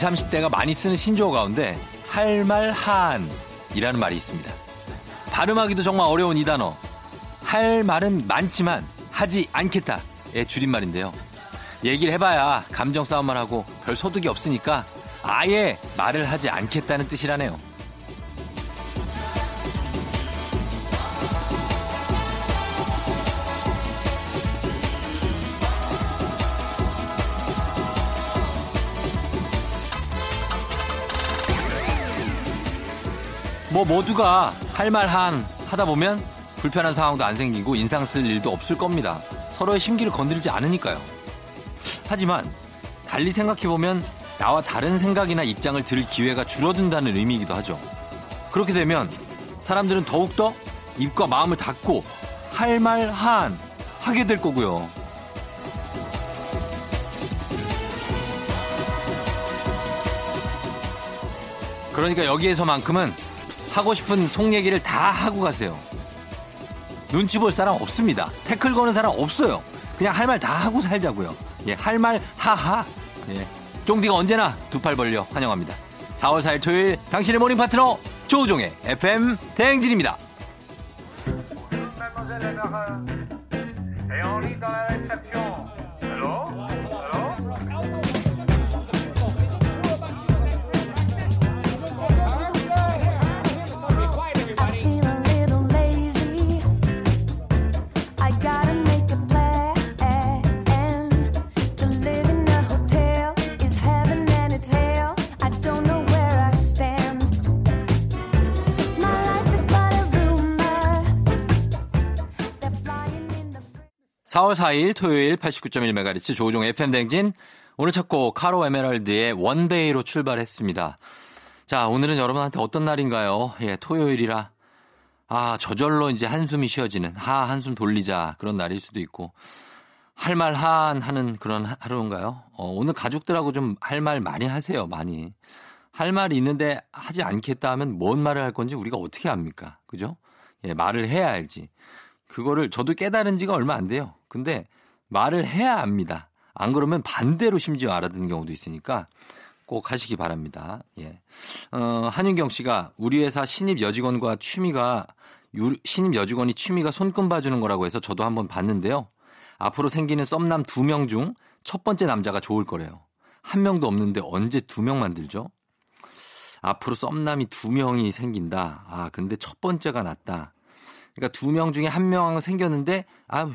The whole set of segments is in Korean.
20, 30대가 많이 쓰는 신조어 가운데 할말 한이라는 말이 있습니다. 발음하기도 정말 어려운 이 단어. 할 말은 많지만 하지 않겠다의 줄임말인데요. 얘기를 해봐야 감정 싸움만 하고 별 소득이 없으니까 아예 말을 하지 않겠다는 뜻이라네요. 뭐 모두가 할 말 한 하다 보면 불편한 상황도 안 생기고 인상 쓸 일도 없을 겁니다. 서로의 심기를 건드리지 않으니까요. 하지만 달리 생각해보면 나와 다른 생각이나 입장을 들을 기회가 줄어든다는 의미이기도 하죠. 그렇게 되면 사람들은 더욱더 입과 마음을 닫고 할 말 한 하게 될 거고요. 그러니까 여기에서만큼은 하고 싶은 속 얘기를 다 하고 가세요. 눈치 볼 사람 없습니다. 태클 거는 사람 없어요. 그냥 할 말 다 하고 살자고요. 예, 할 말 하하. 예. 쫑디가 언제나 두 팔 벌려 환영합니다. 4월 4일 토요일 당신의 모닝 파트너 조우종의 FM 대행진입니다. 4월 4일 토요일 89.1MHz 조우종의 FM대행진 오늘 첫 곡 카로 에메랄드의 One Day로 출발했습니다. 자, 오늘은 여러분한테 어떤 날인가요? 예, 토요일이라 아, 저절로 이제 한숨이 쉬어지는 하 한숨 돌리자 그런 날일 수도 있고 할 말 한 하는 그런 하루인가요? 어, 오늘 가족들하고 좀 할 말 많이 하세요. 많이. 할 말이 있는데 하지 않겠다 하면 뭔 말을 할 건지 우리가 어떻게 합니까? 그죠? 예, 말을 해야 알지. 그거를 저도 깨달은 지가 얼마 안 돼요. 근데 말을 해야 압니다. 안 그러면 반대로 심지어 알아듣는 경우도 있으니까 꼭 하시기 바랍니다. 예. 어, 한윤경 씨가 우리 회사 신입 여직원과 취미가 신입 여직원이 취미가 손금 봐주는 거라고 해서 저도 한번 봤는데요. 앞으로 생기는 썸남 두 명 중 첫 번째 남자가 좋을 거래요. 한 명도 없는데 언제 두 명 만들죠? 앞으로 썸남이 두 명이 생긴다. 아, 근데 첫 번째가 낫다. 그러니까 두 명 중에 한 명 생겼는데 아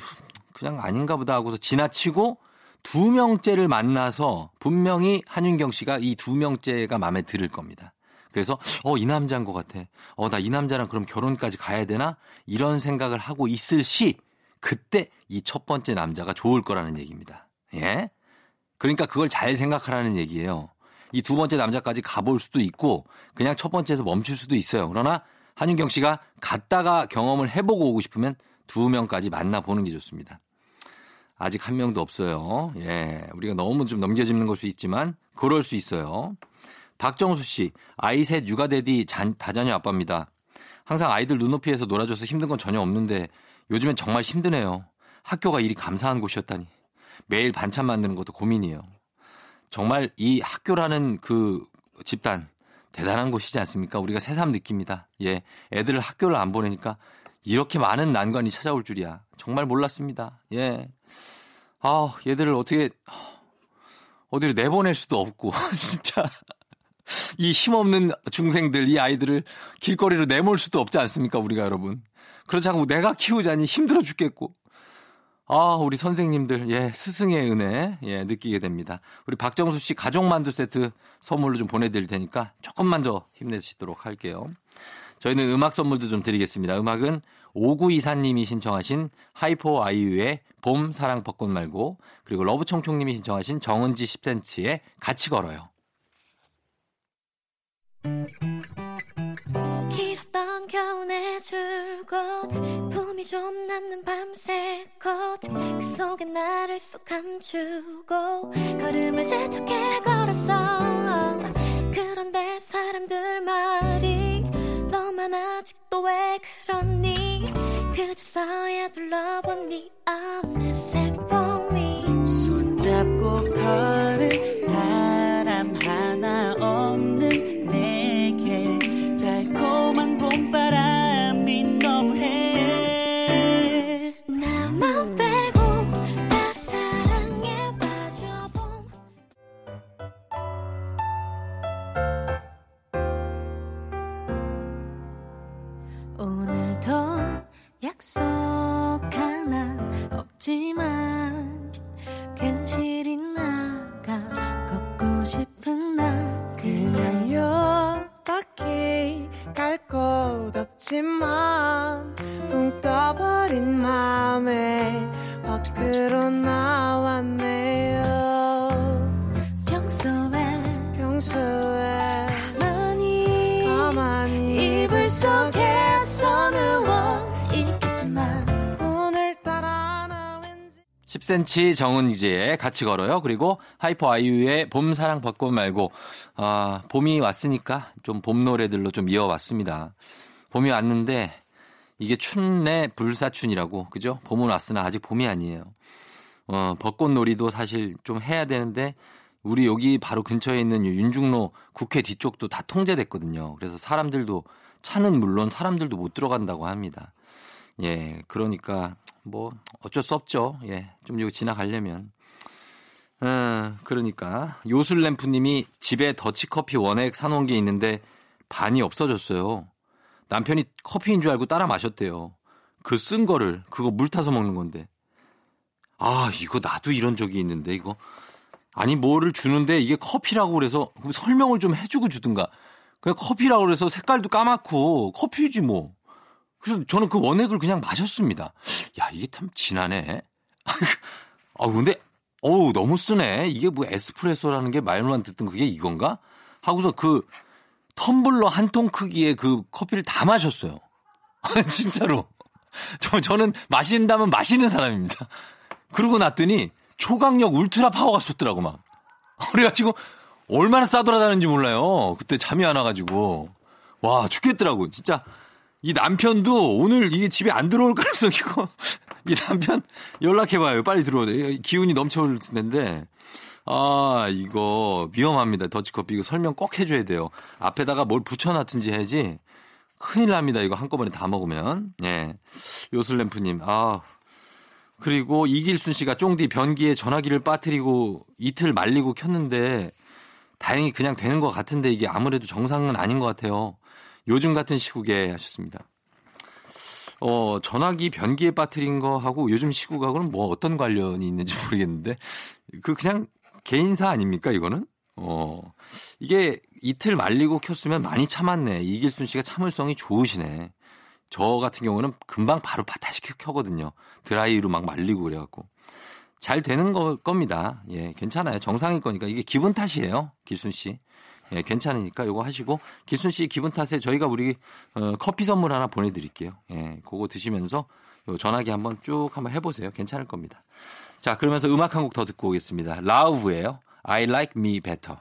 그냥 아닌가 보다 하고서 지나치고 두 명째를 만나서 분명히 한윤경 씨가 이 두 명째가 마음에 들을 겁니다. 그래서 어 이 남자인 것 같아. 어 나 이 남자랑 그럼 결혼까지 가야 되나? 이런 생각을 하고 있을 시 그때 이 첫 번째 남자가 좋을 거라는 얘기입니다. 예? 그러니까 그걸 잘 생각하라는 얘기예요. 이 두 번째 남자까지 가볼 수도 있고 그냥 첫 번째에서 멈출 수도 있어요. 그러나 한윤경 씨가 갔다가 경험을 해보고 오고 싶으면 두 명까지 만나보는 게 좋습니다. 아직 한 명도 없어요. 예. 우리가 너무 좀 넘겨짚는 걸 수 있지만 그럴 수 있어요. 박정수 씨, 아이 셋 육아대디 다자녀 아빠입니다. 항상 아이들 눈높이에서 놀아줘서 힘든 건 전혀 없는데 요즘엔 정말 힘드네요. 학교가 이리 감사한 곳이었다니. 매일 반찬 만드는 것도 고민이에요. 정말 이 학교라는 그 집단 대단한 곳이지 않습니까? 우리가 새삼 느낍니다. 예. 애들을 학교를 안 보내니까 이렇게 많은 난관이 찾아올 줄이야. 정말 몰랐습니다. 예. 아, 얘들을 어떻게, 어디로 내보낼 수도 없고, 진짜. 이 힘없는 중생들, 이 아이들을 길거리로 내몰 수도 없지 않습니까, 우리가 여러분. 그렇지 않고 내가 키우자니 힘들어 죽겠고. 아, 우리 선생님들, 예, 스승의 은혜, 예, 느끼게 됩니다. 우리 박정수 씨 가족만두 세트 선물로 좀 보내드릴 테니까 조금만 더 힘내시도록 할게요. 저희는 음악 선물도 좀 드리겠습니다. 음악은 5924님이 신청하신 하이포 아이유의 봄 사랑 벚꽃 말고 그리고 러브총총님이 신청하신 정은지 10cm의 같이 걸어요. 겨울의 줄곧 품이 좀 남는 밤새 꽃그 속에 나를 쏙 감추고 걸음을 재촉해 걸었어. 그런데 사람들 말이 너만 아직도 왜 그러니? 그저서야 둘러본 네 어느새 봄이 손잡고 걸 있지만 붕 떠버린 맘에 밖으로 나왔네요 평소에 평소에 가만히 가만히 이불 속에서 누워 있겠지만 오늘따라 나 왠지 10cm 정은지의 같이 걸어요. 그리고 하이포 아이유의 봄 사랑 벚꽃 말고 아, 봄이 왔으니까 좀 봄 노래들로 좀 이어왔습니다. 봄이 왔는데 이게 춘내 불사춘이라고 그죠? 봄은 왔으나 아직 봄이 아니에요. 어, 벚꽃놀이도 사실 좀 해야 되는데 우리 여기 바로 근처에 있는 윤중로 국회 뒤쪽도 다 통제됐거든요. 그래서 사람들도 차는 물론 사람들도 못 들어간다고 합니다. 예, 그러니까 뭐 어쩔 수 없죠. 예, 좀 이거 지나가려면. 음, 그러니까 요술램프님이 집에 더치커피 원액 사놓은 게 있는데 반이 없어졌어요. 남편이 커피인 줄 알고 따라 마셨대요. 그 쓴 거를 그거 물 타서 먹는 건데. 아 이거 나도 이런 적이 있는데 이거 아니 뭐를 주는데 이게 커피라고 그래서 설명을 좀 해주고 주든가. 그냥 커피라고 그래서 색깔도 까맣고 커피지 뭐. 그래서 저는 그 원액을 그냥 마셨습니다. 야 이게 참 진하네. 아 근데 어우 너무 쓰네. 이게 뭐 에스프레소라는 게 말만 듣던 그게 이건가? 하고서 그 텀블러 한 통 크기의 그 커피를 다 마셨어요. 진짜로. 저, 저는 마신다면 마시는 사람입니다. 그러고 났더니 초강력 울트라 파워가 쏟더라고 막. 그래가지고 얼마나 싸돌아다는지 몰라요. 그때 잠이 안 와가지고. 와, 죽겠더라고. 진짜 이 남편도 오늘 이게 집에 안 들어올 가능성이 있고 이 남편 연락해봐요. 빨리 들어오래. 기운이 넘쳐올 텐데. 아, 이거 위험합니다. 더치커피 이거 설명 꼭 해줘야 돼요. 앞에다가 뭘 붙여놨든지 해야지 큰일 납니다. 이거 한꺼번에 다 먹으면. 예. 요술램프님, 아. 그리고 이길순 씨가 쫑디 변기에 전화기를 빠뜨리고 이틀 말리고 켰는데 다행히 그냥 되는 것 같은데 이게 아무래도 정상은 아닌 것 같아요. 요즘 같은 시국에 하셨습니다. 어, 전화기 변기에 빠뜨린 거하고 요즘 시국하고는 뭐 어떤 관련이 있는지 모르겠는데 그 그냥 개인사 아닙니까 이거는? 어, 이게 이틀 말리고 켰으면 많이 참았네. 이길순 씨가 참을성이 좋으시네. 저 같은 경우는 금방 바로 다시 켜거든요. 드라이로 막 말리고 그래갖고. 잘 되는 거, 겁니다. 예, 괜찮아요. 정상일 거니까. 이게 기분 탓이에요. 길순 씨. 예, 괜찮으니까 요거 하시고. 길순 씨 기분 탓에 저희가 우리 어, 커피 선물 하나 보내드릴게요. 예, 그거 드시면서 요 전화기 한번 쭉 한번 해보세요. 괜찮을 겁니다. 자, 그러면서 음악 한 곡 더 듣고 오겠습니다. 라우브예요. I like me better.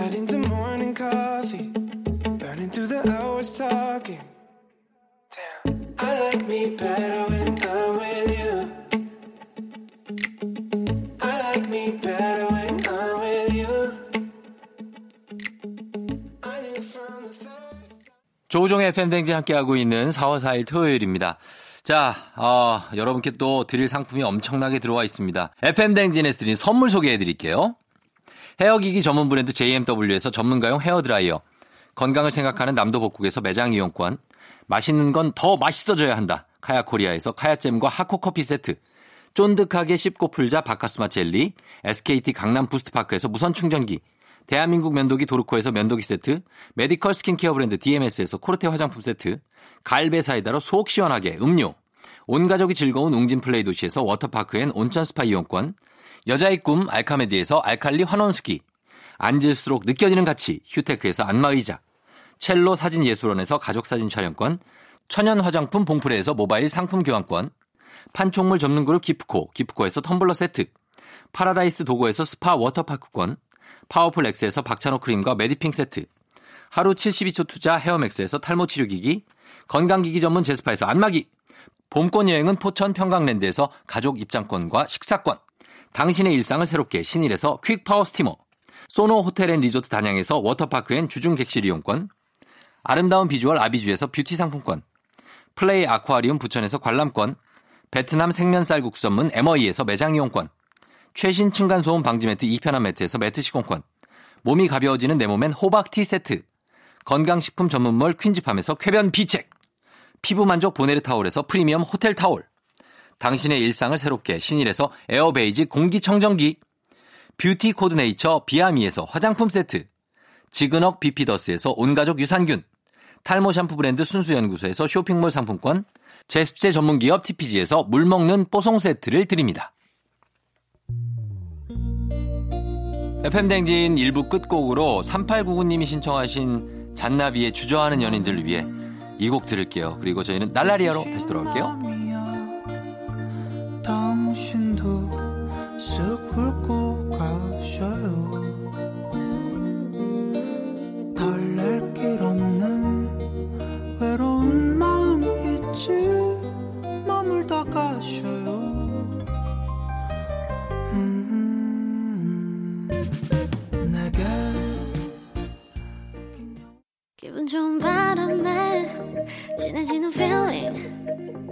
Midnight into morning coffee. Burning through the hours talking. Damn. I like me better when I'm with you. I like me better when I'm with you. I knew from the first. 조종의 FM댕지 함께하고 있는 4월 4일 토요일입니다. 자, 어, 여러분께 또 드릴 상품이 엄청나게 들어와 있습니다. FM댕진에서 드린 선물 소개해 드릴게요. 헤어기기 전문 브랜드 JMW에서 전문가용 헤어드라이어. 건강을 생각하는 남도복국에서 매장 이용권. 맛있는 건 더 맛있어져야 한다. 카야코리아에서 카야잼과 하코커피 세트. 쫀득하게 씹고 풀자 바카스마 젤리. SKT 강남 부스트파크에서 무선 충전기. 대한민국 면도기 도르코에서 면도기 세트. 메디컬 스킨케어 브랜드 DMS에서 코르테 화장품 세트. 갈베 사이다로 속 시원하게 음료. 온 가족이 즐거운 웅진 플레이 도시에서 워터파크 and 온천 스파 이용권. 여자의 꿈 알카메디에서 알칼리 환원수기. 앉을수록 느껴지는 가치 휴테크에서 안마의자. 첼로 사진 예술원에서 가족사진 촬영권. 천연 화장품 봉프레에서 모바일 상품 교환권. 판촉물 접는 그룹 기프코, 기프코에서 텀블러 세트. 파라다이스 도고에서 스파 워터파크권. 파워풀 엑스에서 박찬호 크림과 메디핑 세트. 하루 72초 투자 헤어맥스에서 탈모 치료기기. 건강기기 전문 제스파에서 안마기. 봄권 여행은 포천 평강랜드에서 가족 입장권과 식사권. 당신의 일상을 새롭게 신일에서 퀵파워 스티머. 소노 호텔 앤 리조트 단양에서 워터파크 and 주중 객실 이용권. 아름다운 비주얼 아비주에서 뷰티 상품권. 플레이 아쿠아리움 부천에서 관람권. 베트남 생면 쌀국수 전문 MOE에서 매장 이용권. 최신 층간소음 방지 매트 이편한 매트에서 매트 시공권, 몸이 가벼워지는 내 몸엔 호박 티 세트, 건강식품 전문몰 퀸즈팜에서 쾌변 비책, 피부 만족 보네르 타올에서 프리미엄 호텔 타올, 당신의 일상을 새롭게 신일에서 에어베이지 공기청정기, 뷰티 코드네이처 비아미에서 화장품 세트, 지그넉 비피더스에서 온가족 유산균, 탈모 샴푸 브랜드 순수연구소에서 쇼핑몰 상품권, 제습제 전문기업 TPG에서 물먹는 뽀송 세트를 드립니다. FM댕진 1부 끝곡으로 3899님이 신청하신 잔나비의 주저하는 연인들을 위해 이 곡 들을게요. 그리고 저희는 날라리아로 다시 돌아올게요. 당신도 쓱 훑고 가셔요. 달랠 길 없는 외로운 마음 있지 머물다 가셔요. 음, 내게 기분 좋은 바람에 진해지는 feeling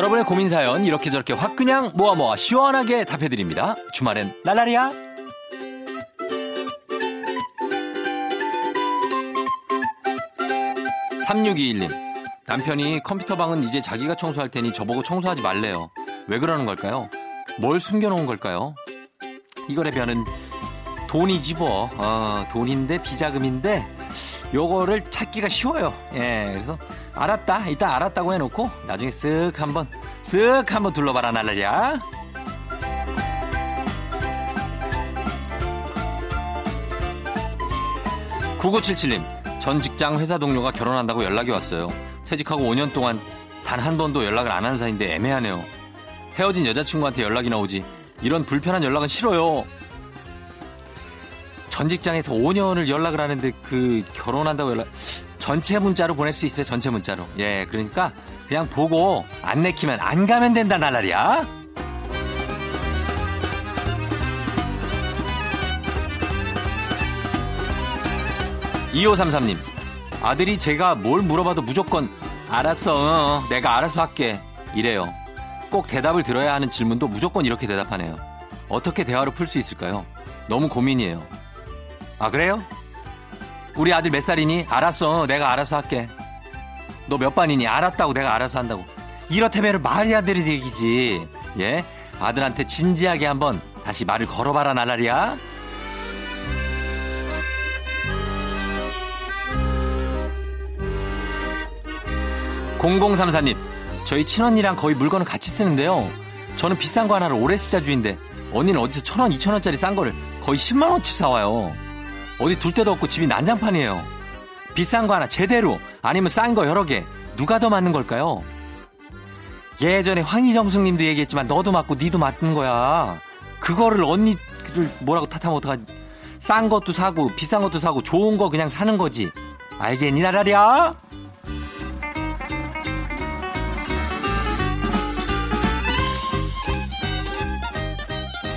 여러분의 고민 사연 이렇게 저렇게 확 그냥 모아 모아 시원하게 답해드립니다. 주말엔 날라리야. 3621님 남편이 컴퓨터 방은 이제 자기가 청소할 테니 저보고 청소하지 말래요. 왜 그러는 걸까요? 뭘 숨겨놓은 걸까요? 이거의 변은 돈이지 뭐. 어, 돈인데 비자금인데 요거를 찾기가 쉬워요. 예, 그래서 알았다. 일단 알았다고 해놓고 나중에 쓱 한번 쓱 한번 둘러봐라 날라리야. 9977님, 전 직장 회사 동료가 결혼한다고 연락이 왔어요. 퇴직하고 5년 동안 단 한 번도 연락을 안 한 사이인데 애매하네요. 헤어진 여자친구한테 연락이 나 오지. 이런 불편한 연락은 싫어요. 전 직장에서 5년을 연락을 하는데 그 결혼한다고 연락 전체 문자로 보낼 수 있어요. 전체 문자로. 예, 그러니까 그냥 보고 안 내키면 안 가면 된다 날라리야. 2533님, 아들이 제가 뭘 물어봐도 무조건 알았어, 어, 내가 알아서 할게. 이래요. 꼭 대답을 들어야 하는 질문도 무조건 이렇게 대답하네요. 어떻게 대화를 풀 수 있을까요? 너무 고민이에요. 아, 그래요? 우리 아들 몇 살이니? 알았어, 내가 알아서 할게. 너 몇 반이니? 알았다고 내가 알아서 한다고. 이렇다면 말이 안 되는 얘기지. 예? 아들한테 진지하게 한번 다시 말을 걸어봐라, 날라리야. 0034님, 저희 친언니랑 거의 물건을 같이 쓰는데요. 저는 비싼 거 하나를 오래 쓰자 주인데, 언니는 어디서 천 원, 이천 원짜리 싼 거를 거의 10만원치 사와요. 어디 둘 데도 없고 집이 난장판이에요. 비싼 거 하나 제대로, 아니면 싼 거 여러 개, 누가 더 맞는 걸까요? 예전에 황희정숙 님도 얘기했지만, 너도 맞고 니도 맞는 거야. 그거를 언니를 뭐라고 탓하면 어떡하지? 싼 것도 사고, 비싼 것도 사고, 좋은 거 그냥 사는 거지. 알겠니, 나라랴?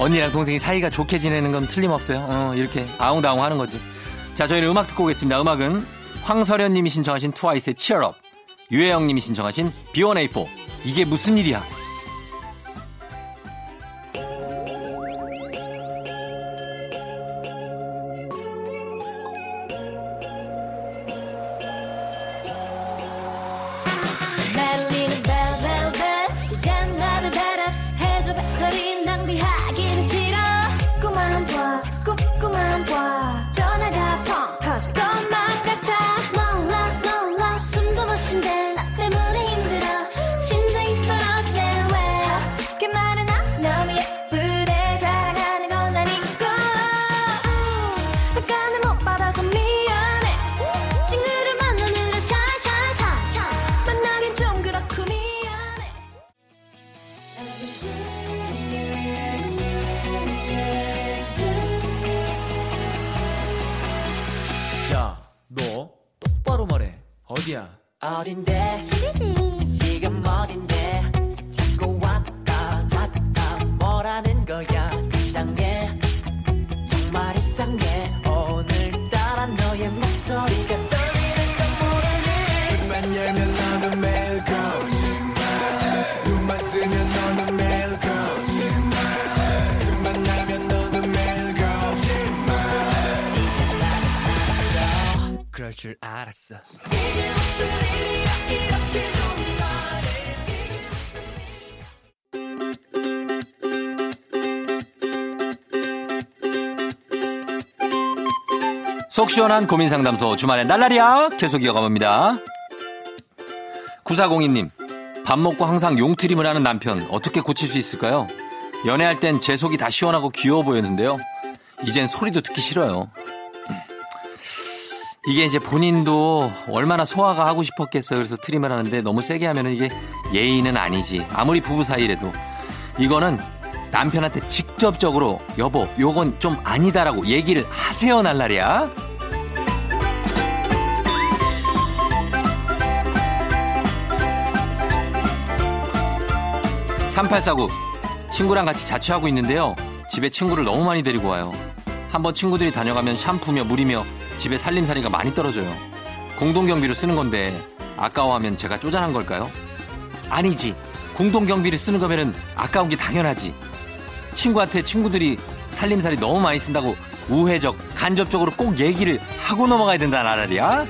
언니랑 동생이 사이가 좋게 지내는 건 틀림없어요. 어, 이렇게 아웅다웅 하는 거지. 자, 저희는 음악 듣고 오겠습니다. 음악은 황설현 님이 신청하신 트와이스의 치얼업, 유혜영 님이 신청하신 B1A4. 이게 무슨 일이야? 시원한 고민 상담소 주말엔 날라리야 계속 이어가봅니다. 9402님 밥 먹고 항상 용트림을 하는 남편 어떻게 고칠 수 있을까요? 연애할 땐 제 속이 다 시원하고 귀여워 보였는데요. 이젠 소리도 듣기 싫어요. 이게 이제 본인도 얼마나 소화가 하고 싶었겠어요. 그래서 트림을 하는데 너무 세게 하면 이게 예의는 아니지. 아무리 부부 사이래도. 이거는 남편한테 직접적으로 여보, 요건 좀 아니다라고 얘기를 하세요, 날라리야. 3849 친구랑 같이 자취하고 있는데요. 집에 친구를 너무 많이 데리고 와요. 한번 친구들이 다녀가면 샴푸며 물이며 집에 살림살이가 많이 떨어져요. 공동경비로 쓰는 건데 아까워하면 제가 쪼잔한 걸까요? 아니지. 공동경비를 쓰는 거면은 아까운 게 당연하지. 친구한테 친구들이 살림살이 너무 많이 쓴다고 우회적, 간접적으로 꼭 얘기를 하고 넘어가야 된다, 나라리야.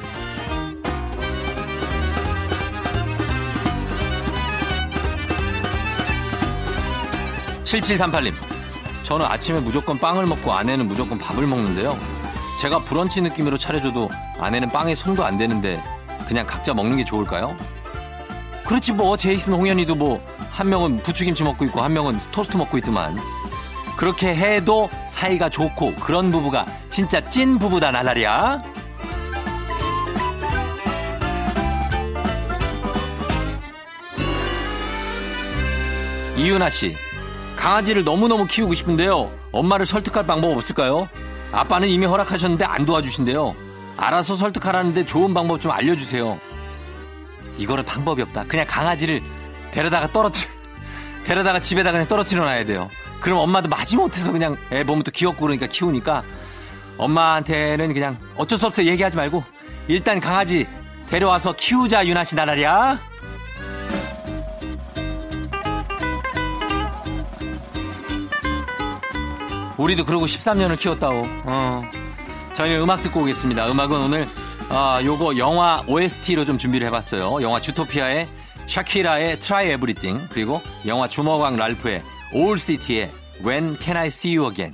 7738님. 저는 아침에 무조건 빵을 먹고 아내는 무조건 밥을 먹는데요. 제가 브런치 느낌으로 차려줘도 아내는 빵에 손도 안 대는데 그냥 각자 먹는 게 좋을까요? 그렇지 뭐 제이슨 홍현이도 뭐 한 명은 부추김치 먹고 있고 한 명은 토스트 먹고 있더만 그렇게 해도 사이가 좋고 그런 부부가 진짜 찐 부부다 날라리야. 이윤아 씨, 강아지를 너무너무 키우고 싶은데요. 엄마를 설득할 방법 없을까요? 아빠는 이미 허락하셨는데 안 도와주신대요. 알아서 설득하라는데 좋은 방법 좀 알려주세요. 이거는 방법이 없다. 그냥 강아지를 데려다가 떨어뜨려, 데려다가 집에다 그냥 떨어뜨려 놔야 돼요. 그럼 엄마도 마지못해서 그냥 애또 귀엽고 그러니까 키우니까 엄마한테는 그냥 어쩔 수 없어 얘기하지 말고 일단 강아지 데려와서 키우자 유나 씨 나라랴. 우리도 그러고 13년을 키웠다오. 어. 저희는 음악 듣고 오겠습니다. 음악은 오늘 아, 요거 영화 OST로 좀 준비를 해봤어요. 영화 주토피아의 샤키라의 Try Everything 그리고 영화 주먹왕 랄프의 All City의 When Can I See You Again.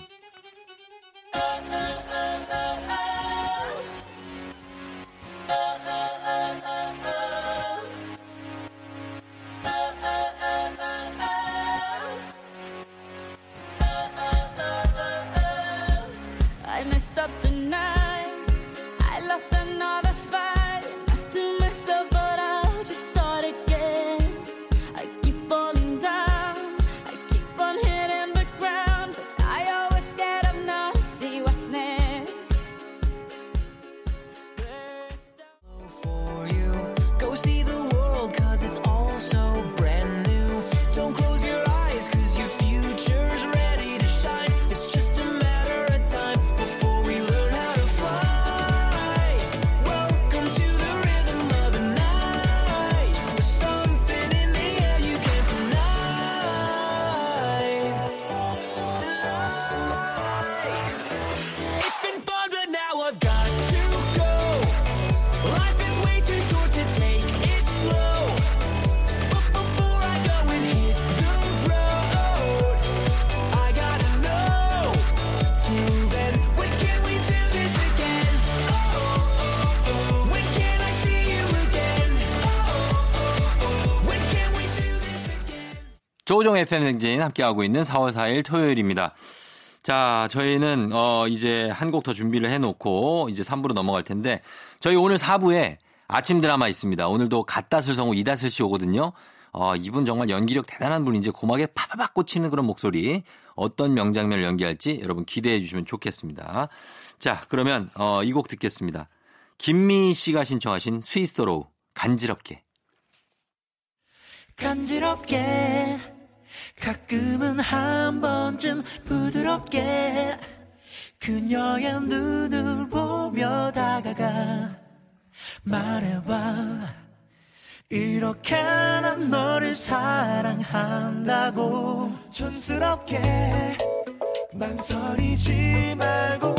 조우종의 FM대행진 함께하고 있는 4월 4일 토요일입니다. 자, 저희는 어 이제 한 곡 더 준비를 해놓고 이제 3부로 넘어갈 텐데 저희 오늘 4부에 아침 드라마 있습니다. 오늘도 갓다슬 성우 이다슬 씨 오거든요. 어 이분 정말 연기력 대단한 분인지 고막에 파바박 꽂히는 그런 목소리 어떤 명장면을 연기할지 여러분 기대해 주시면 좋겠습니다. 자, 그러면 어 이 곡 듣겠습니다. 김미희 씨가 신청하신 스윗소로우 간지럽게. 간지럽게 가끔은 한 번쯤 부드럽게 그녀의 눈을 보며 다가가 말해봐. 이렇게 난 너를 사랑한다고 촌스럽게 망설이지 말고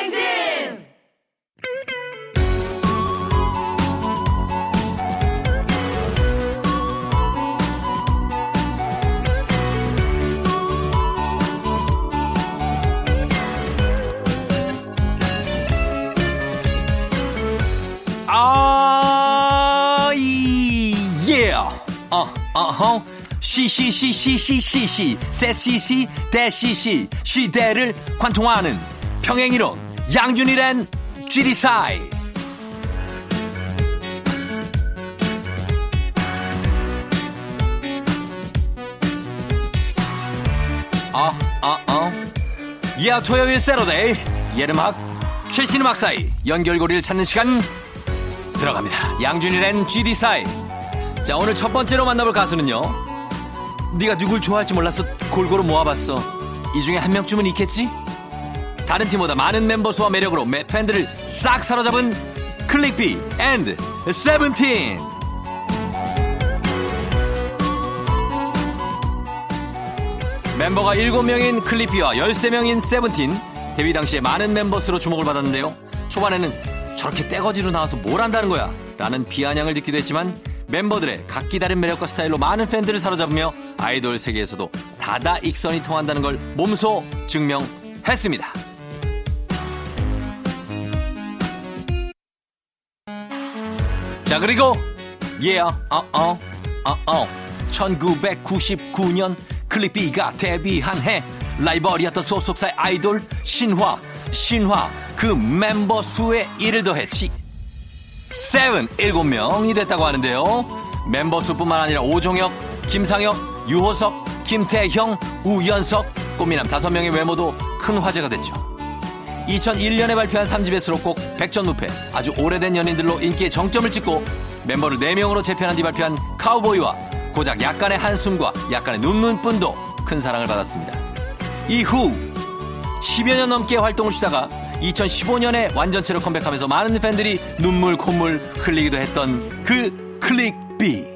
시시시시시시시, 세시시, 대시시, 시대를 관통하는 평행이론, 양준일의 GD사이. 어, 어, 어. 야, 토요일 세러데이. 예름악, 최신 음악 사이, 연결고리를 찾는 시간 들어갑니다. 양준일의 GD사이. 자, 오늘 첫 번째로 만나볼 가수는요. 네가 누굴 좋아할지 몰라서 골고루 모아봤어. 이 중에 한 명쯤은 있겠지? 다른 팀보다 많은 멤버 수와 매력으로 매 팬들을 싹 사로잡은 클릭비 and 세븐틴. 멤버가 7명인 클릭비와 13명인 세븐틴 데뷔 당시에 많은 멤버 수로 주목을 받았는데요. 초반에는 저렇게 떼거지로 나와서 뭘 한다는 거야 라는 비아냥을 듣기도 했지만 멤버들의 각기 다른 매력과 스타일로 많은 팬들을 사로잡으며 아이돌 세계에서도 다다익선이 통한다는 걸 몸소 증명했습니다. 자 그리고 yeah, 어, 어, 어, 어. 1999년 클릭비가 데뷔한 해 라이벌이었던 소속사의 아이돌 신화 신화 그 멤버 수에 이를 더했지 seven 일곱 명이 됐다고 하는데요 멤버 수뿐만 아니라 오종혁 김상혁 유호석 김태형 우연석 꽃미남 다섯 명의 외모도 큰 화제가 됐죠 2001년에 발표한 3집의 수록곡 백전무패 아주 오래된 연인들로 인기의 정점을 찍고 멤버를 4명으로 재편한 뒤 발표한 카우보이와 고작 약간의 한숨과 약간의 눈물뿐도 큰 사랑을 받았습니다. 이후 10여 년 넘게 활동을 쉬다가 2015년에 완전체로 컴백하면서 많은 팬들이 눈물 콧물 흘리기도 했던 그 클릭비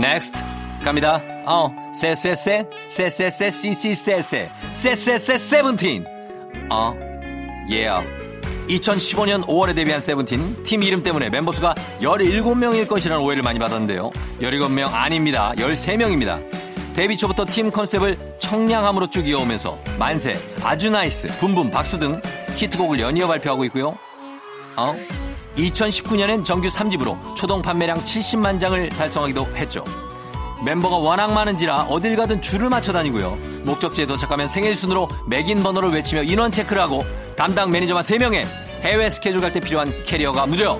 next 갑니다. 어, 세세세, 세세세, 시시세세, 세세세, 세븐틴. 어, 예. Yeah. 2015년 5월에 데뷔한 세븐틴 팀 이름 때문에 멤버 수가 17명일 것이라는 오해를 많이 받았는데요. 17명 아닙니다. 13명입니다. 데뷔 초부터 팀 컨셉을 청량함으로 쭉 이어오면서 만세, 아주 nice, boom boom, 박수 등 히트곡을 연이어 발표하고 있고요. 어? 2019년엔 정규 3집으로 초동 판매량 70만 장을 달성하기도 했죠. 멤버가 워낙 많은지라 어딜 가든 줄을 맞춰 다니고요. 목적지에 도착하면 생일 순으로 맥인 번호를 외치며 인원 체크를 하고 담당 매니저만 3명에 해외 스케줄 갈 때 필요한 캐리어가 무려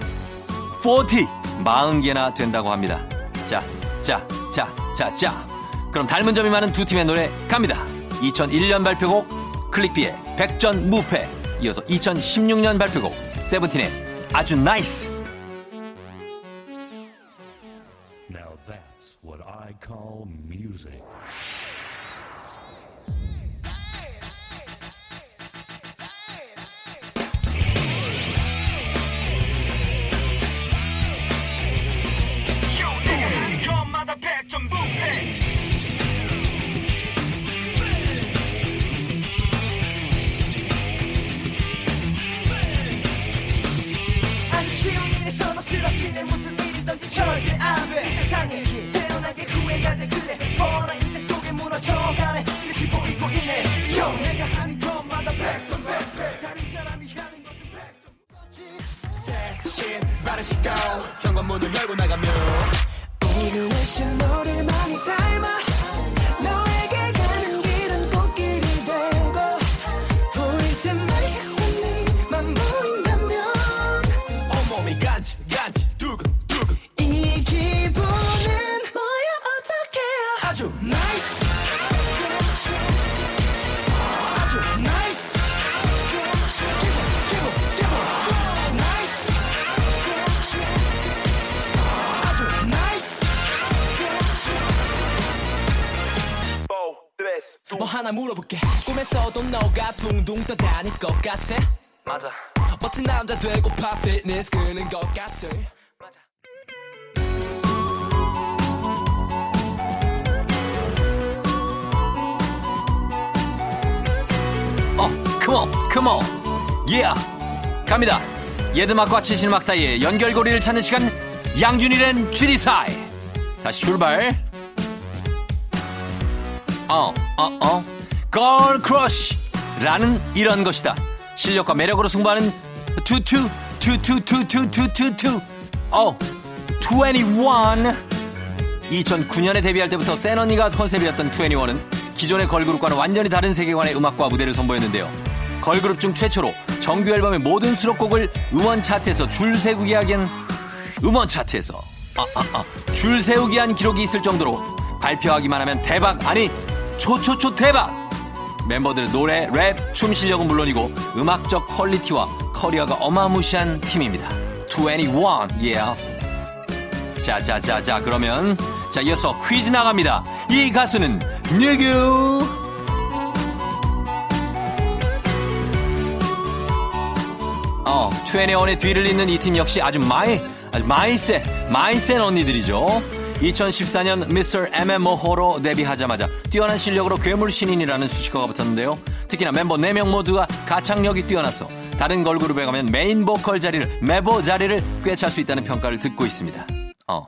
40, 40개나 된다고 합니다. 자, 자, 자, 자, 자. 그럼 닮은 점이 많은 두 팀의 노래 갑니다. 2001년 발표곡 클릭비의 백전 무패 이어서 2016년 발표곡 세븐틴의 아주 nice Now that's what I call music. 쉬운일에서도 쓰러지는 무슨 일이든지 절대 안돼이 세상에 태어나게 후회가 돼 그래. 뻔한 인생 속에 무너져가네. 끝이 보이고 있네. 형 내가 하는 것마다 백점 백백 다른 사람이 하는 것은 백점 섹신 바른 시각 현관문을 열고 나가면 이루의 신호를 많이 닮아. 물어볼게 꿈에서도 너가 둥둥 떠다닐 것 같아 맞아 멋진 남자 되고파 피트니스 끄는 것 같아 어, 컴온, 컴온. 예. 갑니다. 예드막과 치실막 사이에 연결고리를 찾는 시간. 양준일의 쥐리사이. 다시 출발. 어, 어, 어. Girl crush란 이런 것이다. 실력과 매력으로 승부하는 투투, 투투투투투투투. 어, 2NE1. 2009년에 데뷔할 때부터 센 언니가 컨셉이었던 2NE1은 기존의 걸그룹과는 완전히 다른 세계관의 음악과 무대를 선보였는데요. 걸그룹 중 최초로 정규 앨범의 모든 수록곡을 음원 차트에서 줄 세우기 하긴 음원 차트에서 아, 아, 아, 줄 세우기 한 기록이 있을 정도로 발표하기만 하면 대박 아니 초초초 대박 멤버들의 노래, 랩, 춤 실력은 물론이고 음악적 퀄리티와 커리어가 어마무시한 팀입니다. 21, yeah. 자 자 자 자 그러면 자 이어서 퀴즈 나갑니다. 이 가수는 누구? 어, 2NE1의 뒤를 잇는 이 팀 역시 아주 마이, 아주 마이 센, 마이 센 언니들이죠. 2014년 Mr. 애매모호로 데뷔하자마자 뛰어난 실력으로 괴물 신인이라는 수식어가 붙었는데요. 특히나 멤버 4명 모두가 가창력이 뛰어나서 다른 걸그룹에 가면 메인 보컬 자리를, 메보 자리를 꿰찰 수 있다는 평가를 듣고 있습니다. 어,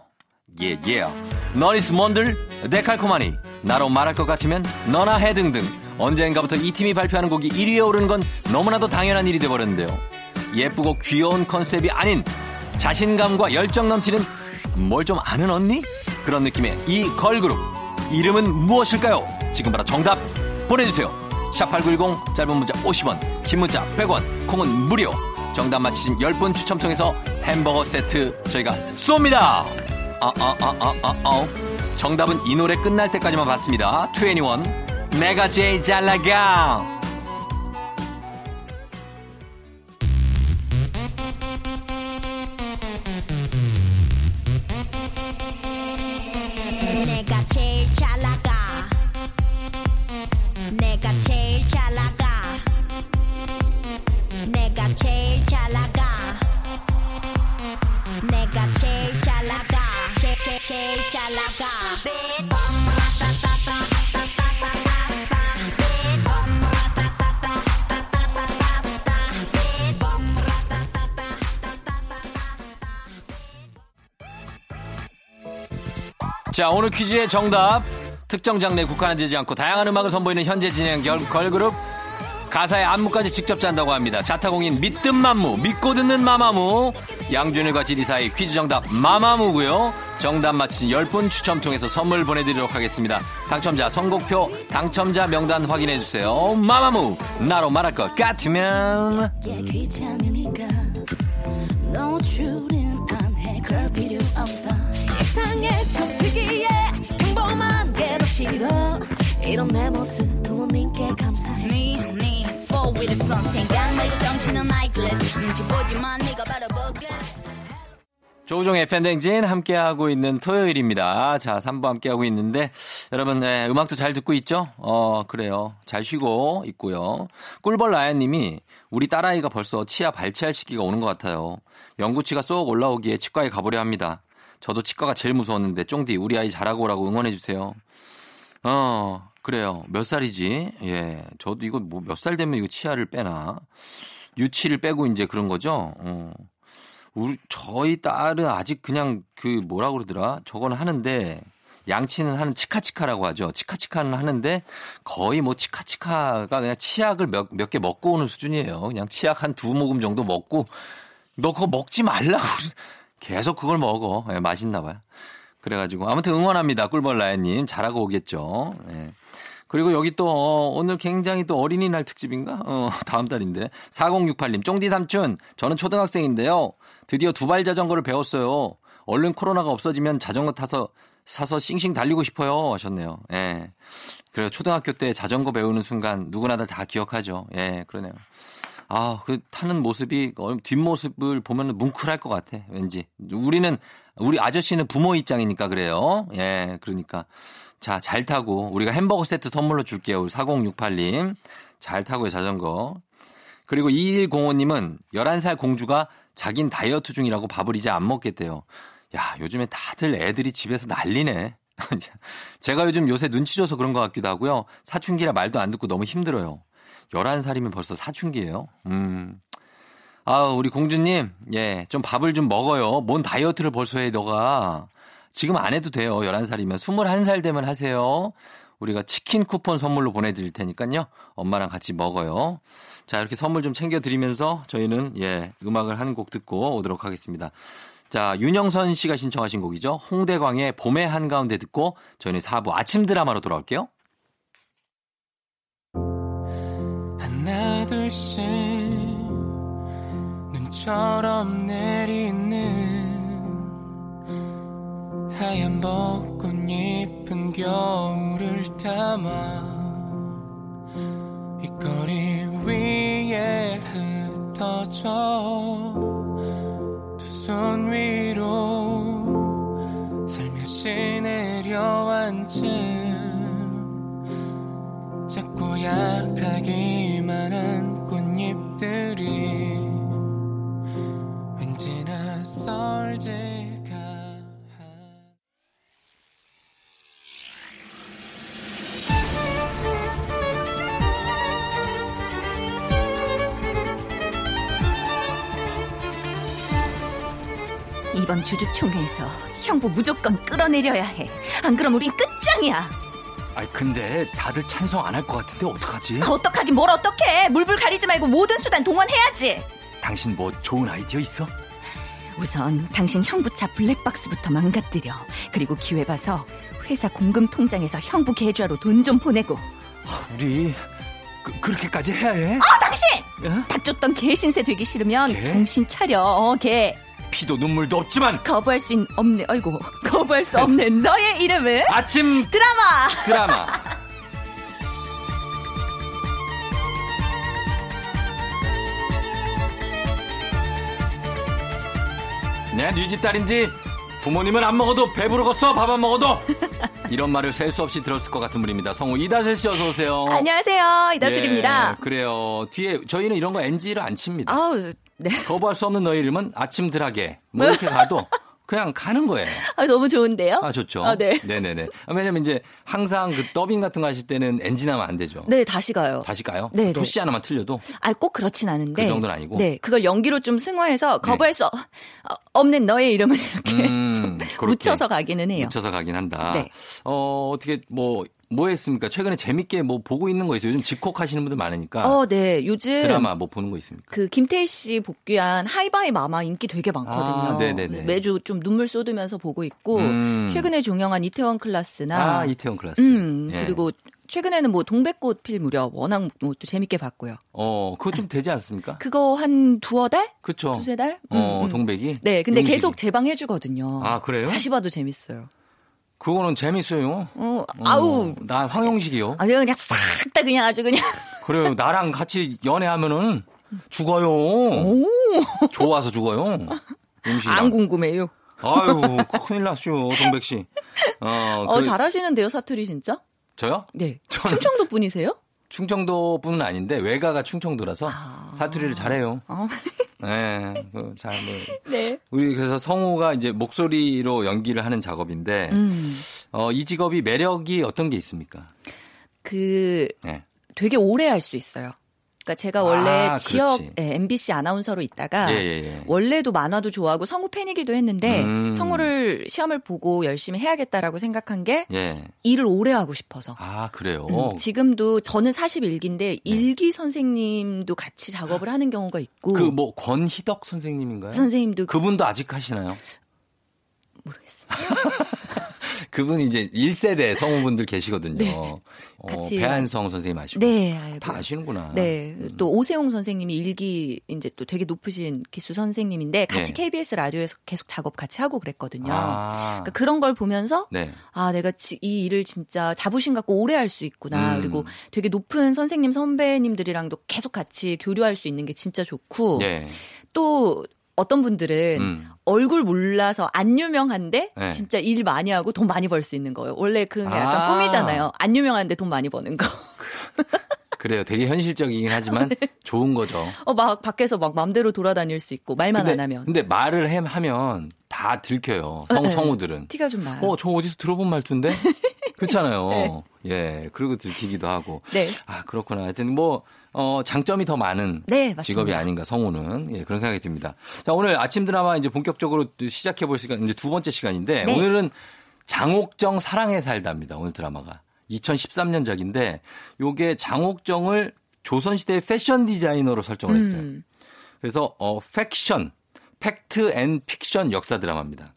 예, 예. 넌 is 뭔들, 데칼코마니, 나로 말할 것 같으면 너나 해 등등. 언젠가부터 이 팀이 발표하는 곡이 1위에 오르는 건 너무나도 당연한 일이 돼버렸는데요. 예쁘고 귀여운 컨셉이 아닌 자신감과 열정 넘치는 뭘 좀 아는 언니? 그런 느낌의 이 걸그룹. 이름은 무엇일까요? 지금 바로 정답 보내주세요. 샵8910 짧은 문자 50원, 긴 문자 100원, 콩은 무료. 정답 맞히신 10분 추첨 통해서 햄버거 세트 저희가 쏩니다. 아, 아, 아, 아, 아, 아. 정답은 이 노래 끝날 때까지만 받습니다. 21. 내가 제일 잘 나가. 제일 잘 나가 내가 제일 잘 나가 제, 제, 제일 잘 나가 자, 오늘 퀴즈의 정답. 특정 장르에 국한되지 않고 다양한 음악을 선보이는 현재 진행 결, 걸그룹. 가사의 안무까지 직접 짠다고 합니다. 자타공인 믿든 맘무, 믿고 듣는 마마무. 양준일과 지디 사이 퀴즈 정답 마마무고요. 정답 맞힌 10분 추첨 통해서 선물 보내드리도록 하겠습니다. 당첨자 선곡표, 당첨자 명단 확인해주세요. 마마무, 나로 말할 것 같으면. 이런 내 모습 부모님께 감사해 The sun 생각나고 정신은 나이클래스 눈치 보지만 네가 바로 보게 조우종의 팬댕진 함께하고 있는 토요일입니다. 자, 3부 함께하고 있는데, 여러분, 네, 음악도 잘 듣고 있죠? 어, 그래요. 잘 쉬고 있고요. 꿀벌 라연님이 우리 딸아이가 벌써 치아 발치할 시기가 오는 것 같아요. 영구치가 쏙 올라오기에 치과에 가보려 합니다. 저도 치과가 제일 무서웠는데, 쫑디, 우리 아이 잘하고 오라고 응원해주세요. 어, 그래요. 몇 살이지? 예. 저도 이거 뭐 몇 살 되면 이거 치아를 빼나? 유치를 빼고 이제 그런 거죠? 어. 우리 저희 딸은 아직 그냥 그 뭐라 그러더라 저거는 하는데 양치는 하는 치카치카라고 하죠 치카치카는 하는데 거의 뭐 치카치카가 그냥 치약을 몇 몇 개 먹고 오는 수준이에요 그냥 치약 한 두 모금 정도 먹고 너 그거 먹지 말라고. 계속 그걸 먹어. 예, 맛있나 봐요. 그래가지고 아무튼 응원합니다. 꿀벌라야님 잘하고 오겠죠. 예. 그리고 여기 또 어, 오늘 굉장히 또 어린이날 특집인가? 어, 다음 달인데 4068님 쫑디 삼촌 저는 초등학생인데요. 드디어 두발 자전거를 배웠어요. 얼른 코로나가 없어지면 자전거 타서 사서 싱싱 달리고 싶어요 하셨네요. 예. 그래요. 초등학교 때 자전거 배우는 순간 누구나들 다 기억하죠. 예, 그러네요. 아, 그 타는 모습이 어, 뒷모습을 보면 뭉클할 것 같아. 왠지. 우리는 우리 아저씨는 부모 입장이니까 그래요. 예, 그러니까 자, 잘 타고 우리가 햄버거 세트 선물로 줄게요. 우리 4068님. 잘 타고요, 자전거. 그리고 2105님은 11살 공주가 자긴 다이어트 중이라고 밥을 이제 안 먹겠대요. 야, 요즘에 다들 애들이 집에서 난리네. 제가 요즘 요새 눈치 줘서 그런 것 같기도 하고요. 사춘기라 말도 안 듣고 너무 힘들어요. 11살이면 벌써 사춘기예요. 음. 아, 우리 공주님, 예, 좀 밥을 좀 먹어요. 뭔 다이어트를 벌써 해, 너가. 지금 안 해도 돼요. 11살이면. 21살 되면 하세요. 우리가 치킨 쿠폰 선물로 보내드릴 테니까요. 엄마랑 같이 먹어요. 자, 이렇게 선물 좀 챙겨드리면서 저희는, 예, 음악을 한 곡 듣고 오도록 하겠습니다. 자, 윤영선 씨가 신청하신 곡이죠. 홍대광의 봄의 한가운데 듣고 저희는 4부 아침 드라마로 돌아올게요. 하나 둘씩 눈처럼 내리는 하얀 벚꽃 잎은 겨울을 담아 이 거리 위에 흩어져 두 손 위로 살며시 내려앉은 작고 약하기 이번 주주총회에서 형부 무조건 끌어내려야 해. 안 그럼 우린 끝장이야. 아 근데 다들 찬성 안 할 것 같은데 어떡하지? 어떡하긴 뭘 어떡해. 물불 가리지 말고 모든 수단 동원해야지. 당신 뭐 좋은 아이디어 있어? 우선 당신 형부차 블랙박스부터 망가뜨려. 그리고 기회 봐서 회사 공금 통장에서 형부 계좌로 돈 좀 보내고. 아, 우리 그, 렇게까지 해야 해? 아 당신! 예? 닥쳤던 개신세 되기 싫으면 개? 정신 차려. 어, 개. 피도 눈물도 없지만 거부할 수 있, 없네. 아이고 거부할 수 없는 너의 이름은 아침 드라마. 드라마. 내 뉘집 딸인지 부모님은 안 먹어도 배부르겠어 밥 안 먹어도 이런 말을 셀 수 없이 들었을 것 같은 분입니다. 성우 이다슬 씨 어서 오세요. 안녕하세요 이다슬입니다. 예, 그래요. 뒤에 저희는 이런 거 NG를 안 칩니다. 아우 네. 거부할 수 없는 너의 이름은 아침 드라게 뭐 이렇게 가도 그냥 가는 거예요. 아, 너무 좋은데요? 아 좋죠. 아, 네. 네네네. 아, 왜냐면 이제 항상 그 더빙 같은 거 하실 때는 나면 안 되죠. 네, 다시 가요. 다시 가요? 네, 네. 토시 하나만 틀려도 아, 꼭 그렇진 않은데. 그 정도는 아니고? 네, 그걸 연기로 좀 승화해서 거부할 수 어, 없는 너의 이름을 이렇게 음, 묻혀서 가기는 해요. 묻혀서 가긴 한다. 네. 어 어떻게 뭐 뭐 했습니까? 최근에 재밌게 뭐 보고 있는 거 있어요? 요즘 집콕 하시는 분들 많으니까 어, 네. 요즘 드라마 뭐 보는 거 있습니까? 그 김태희 씨 복귀한 하이바이 마마 인기 되게 많거든요. 아, 네네네. 매주 좀 눈물 쏟으면서 보고 있고 음. 최근에 종영한 이태원 클라스나 아 이태원 클라스. 음, 예. 그리고 최근에는 뭐 동백꽃 필 무렵 워낙 뭐 또 재밌게 봤고요. 어 그거 좀 되지 않습니까? 그거 한 두어 달? 그렇죠. 두세 달? 어 음, 음. 동백이. 네, 근데 용식이. 계속 재방해 주거든요. 아, 그래요? 다시 봐도 재밌어요. 그거는 재밌어요. 어, 어, 아우. 나 황영식이요. 아, 그냥 싹 다 그냥 아주 그냥. 그래요. 나랑 같이 연애하면은 죽어요. 좋아서 죽어요. 용식이랑. 안 궁금해요. 아유, 큰일 났죠, 동백 씨. 어, 어, 그- 잘하시는데요, 사투리 진짜? 저요? 네. 저는- 충청도 분이세요? 충청도 분은 아닌데 외가가 충청도라서 아. 사투리를 잘해요. 어. 네, 그잘 뭐. 네. 우리 그래서 성우가 이제 목소리로 연기를 하는 작업인데 음. 어, 이 직업이 매력이 어떤 게 있습니까? 그 네. 되게 오래 할 수 있어요. 그러니까 제가 원래 아, 지역. 예, MBC 아나운서로 있다가 예, 예, 예. 원래도 만화도 좋아하고 성우 팬이기도 했는데 음. 성우를 시험을 보고 열심히 해야겠다라고 생각한 게 예. 일을 오래 하고 싶어서. 아, 그래요. 음, 지금도 저는 41기인데 일기 선생님도 같이 작업을 하는 경우가 있고 그 뭐 권희덕 선생님인가요? 선생님도 그분도 아직 하시나요? 모르겠어요. 그분이 이제 1세대 성우분들 계시거든요. 어, 네. 같이 배한성 선생님 아시고. 네, 알고. 다 아시는구나. 네. 또 오세용 선생님이 일기 이제 또 되게 높으신 기수 선생님인데 같이 네. KBS 라디오에서 계속 작업 같이 하고 그랬거든요. 아. 그러니까 그런 걸 보면서 네. 아, 내가 지- 이 일을 진짜 자부심 갖고 오래 할 수 있구나. 음. 그리고 되게 높은 선생님 선배님들이랑도 계속 같이 교류할 수 있는 게 진짜 좋고 네. 또 어떤 분들은 음. 얼굴 몰라서 안 유명한데 네. 진짜 일 많이 하고 돈 많이 벌 수 있는 거예요. 원래 그런 게 약간 아. 꿈이잖아요. 안 유명한데 돈 많이 버는 거. 그래요. 되게 현실적이긴 하지만 네. 좋은 거죠. 어, 막 밖에서 막 맘대로 돌아다닐 수 있고 말만 근데, 안 하면 근데 말을 해- 하면 다 들켜요. 성, 네. 성우들은. 티가 좀 나요. 어, 저 어디서 들어본 말투인데? 그렇잖아요. 예, 그리고 들키기도 하고. 네. 아, 그렇구나. 하여튼 뭐, 어, 장점이 더 많은 네. 직업이 아닌가, 성우는. 예, 그런 생각이 듭니다. 자, 오늘 아침 드라마 이제 본격적으로 또 시작해 볼 시간, 이제 두 번째 시간인데, 네. 오늘은 장옥정 사랑에 살다입니다. 오늘 드라마가. 2013년작인데, 요게 장옥정을 조선시대 패션 디자이너로 설정을 했어요. 음. 그래서 어 팩션, fact and fiction 역사 드라마입니다.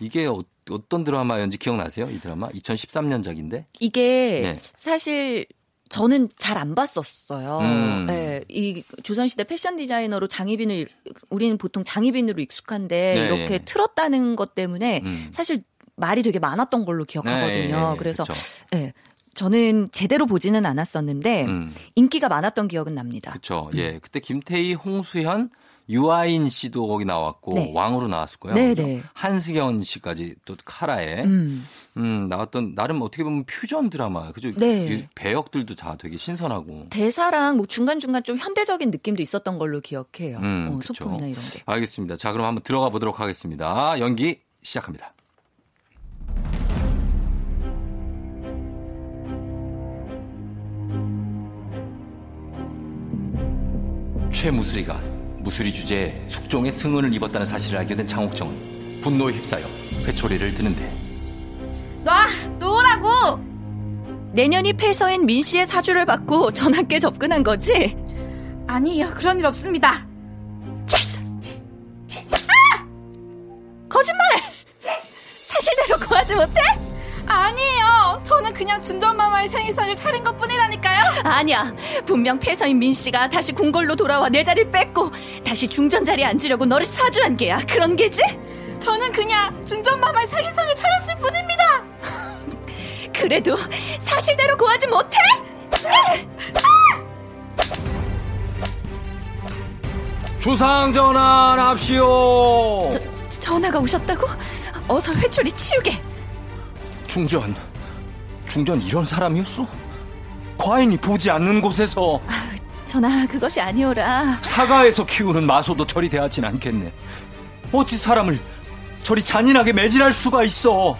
이게 어, 떤 드라마였는지 기억나세요? 이 드라마 2013년작인데. 이게 네. 사실 저는 잘 안 봤었어요. 음. 예, 이 조선시대 패션 디자이너로 장희빈을 우리는 보통 장희빈으로 익숙한데 네, 이렇게 예. 틀었다는 것 때문에 음. 사실 말이 되게 많았던 걸로 기억하거든요. 네, 네, 그래서. 예, 저는 제대로 보지는 않았었는데 음. 인기가 많았던 기억은 납니다. 그렇죠. 예. 그때 김태희, 홍수현, 유아인 씨도 거기 나왔고 네. 왕으로 나왔을 거예요. 네, 그죠? 네. 한승연 씨까지 또 카라에 음. 음, 나왔던 나름 어떻게 보면 퓨전 드라마. 그죠? 네. 이 배역들도 다 되게 신선하고. 대사랑 뭐 중간 중간 좀 현대적인 느낌도 있었던 걸로 기억해요. 음, 어. 소품이나 이런 게. 알겠습니다. 자, 그럼 한번 들어가 보도록 하겠습니다. 연기 시작합니다. 최무수리가 무수리 주제에 숙종의 승은을 입었다는 사실을 알게 된 장옥정은 분노에 휩싸여 회초리를 드는데 놔! 놓으라고! 내년이 폐서인 민 씨의 사주를 받고 전학계 접근한 거지? 아니요, 그런 일 없습니다. 찰스! 아! 거짓말! 사실대로 구하지 못해? 아니에요. 저는 그냥 준전마마의 생일상을 차린 것 뿐이라니까요. 아니야. 분명 폐서인 민 씨가 다시 궁궐로 돌아와 내 자리를 뺏고 다시 중전 자리에 앉으려고 너를 사주한 게야. 그런 게지? 저는 그냥 준전마마의 생일상을 차렸을 뿐입니다. 그래도 사실대로 구하지 못해? 주상 전환합시오. 저- 전화가 오셨다고? 어서 회초리 치우게. 중전, 중전 이런 사람이었어? 과인이 보지 않는 곳에서 전화 그것이 아니오라. 사가에서 키우는 마소도 저리 대하진 않겠네. 어찌 사람을 저리 잔인하게 매질할 수가 있어?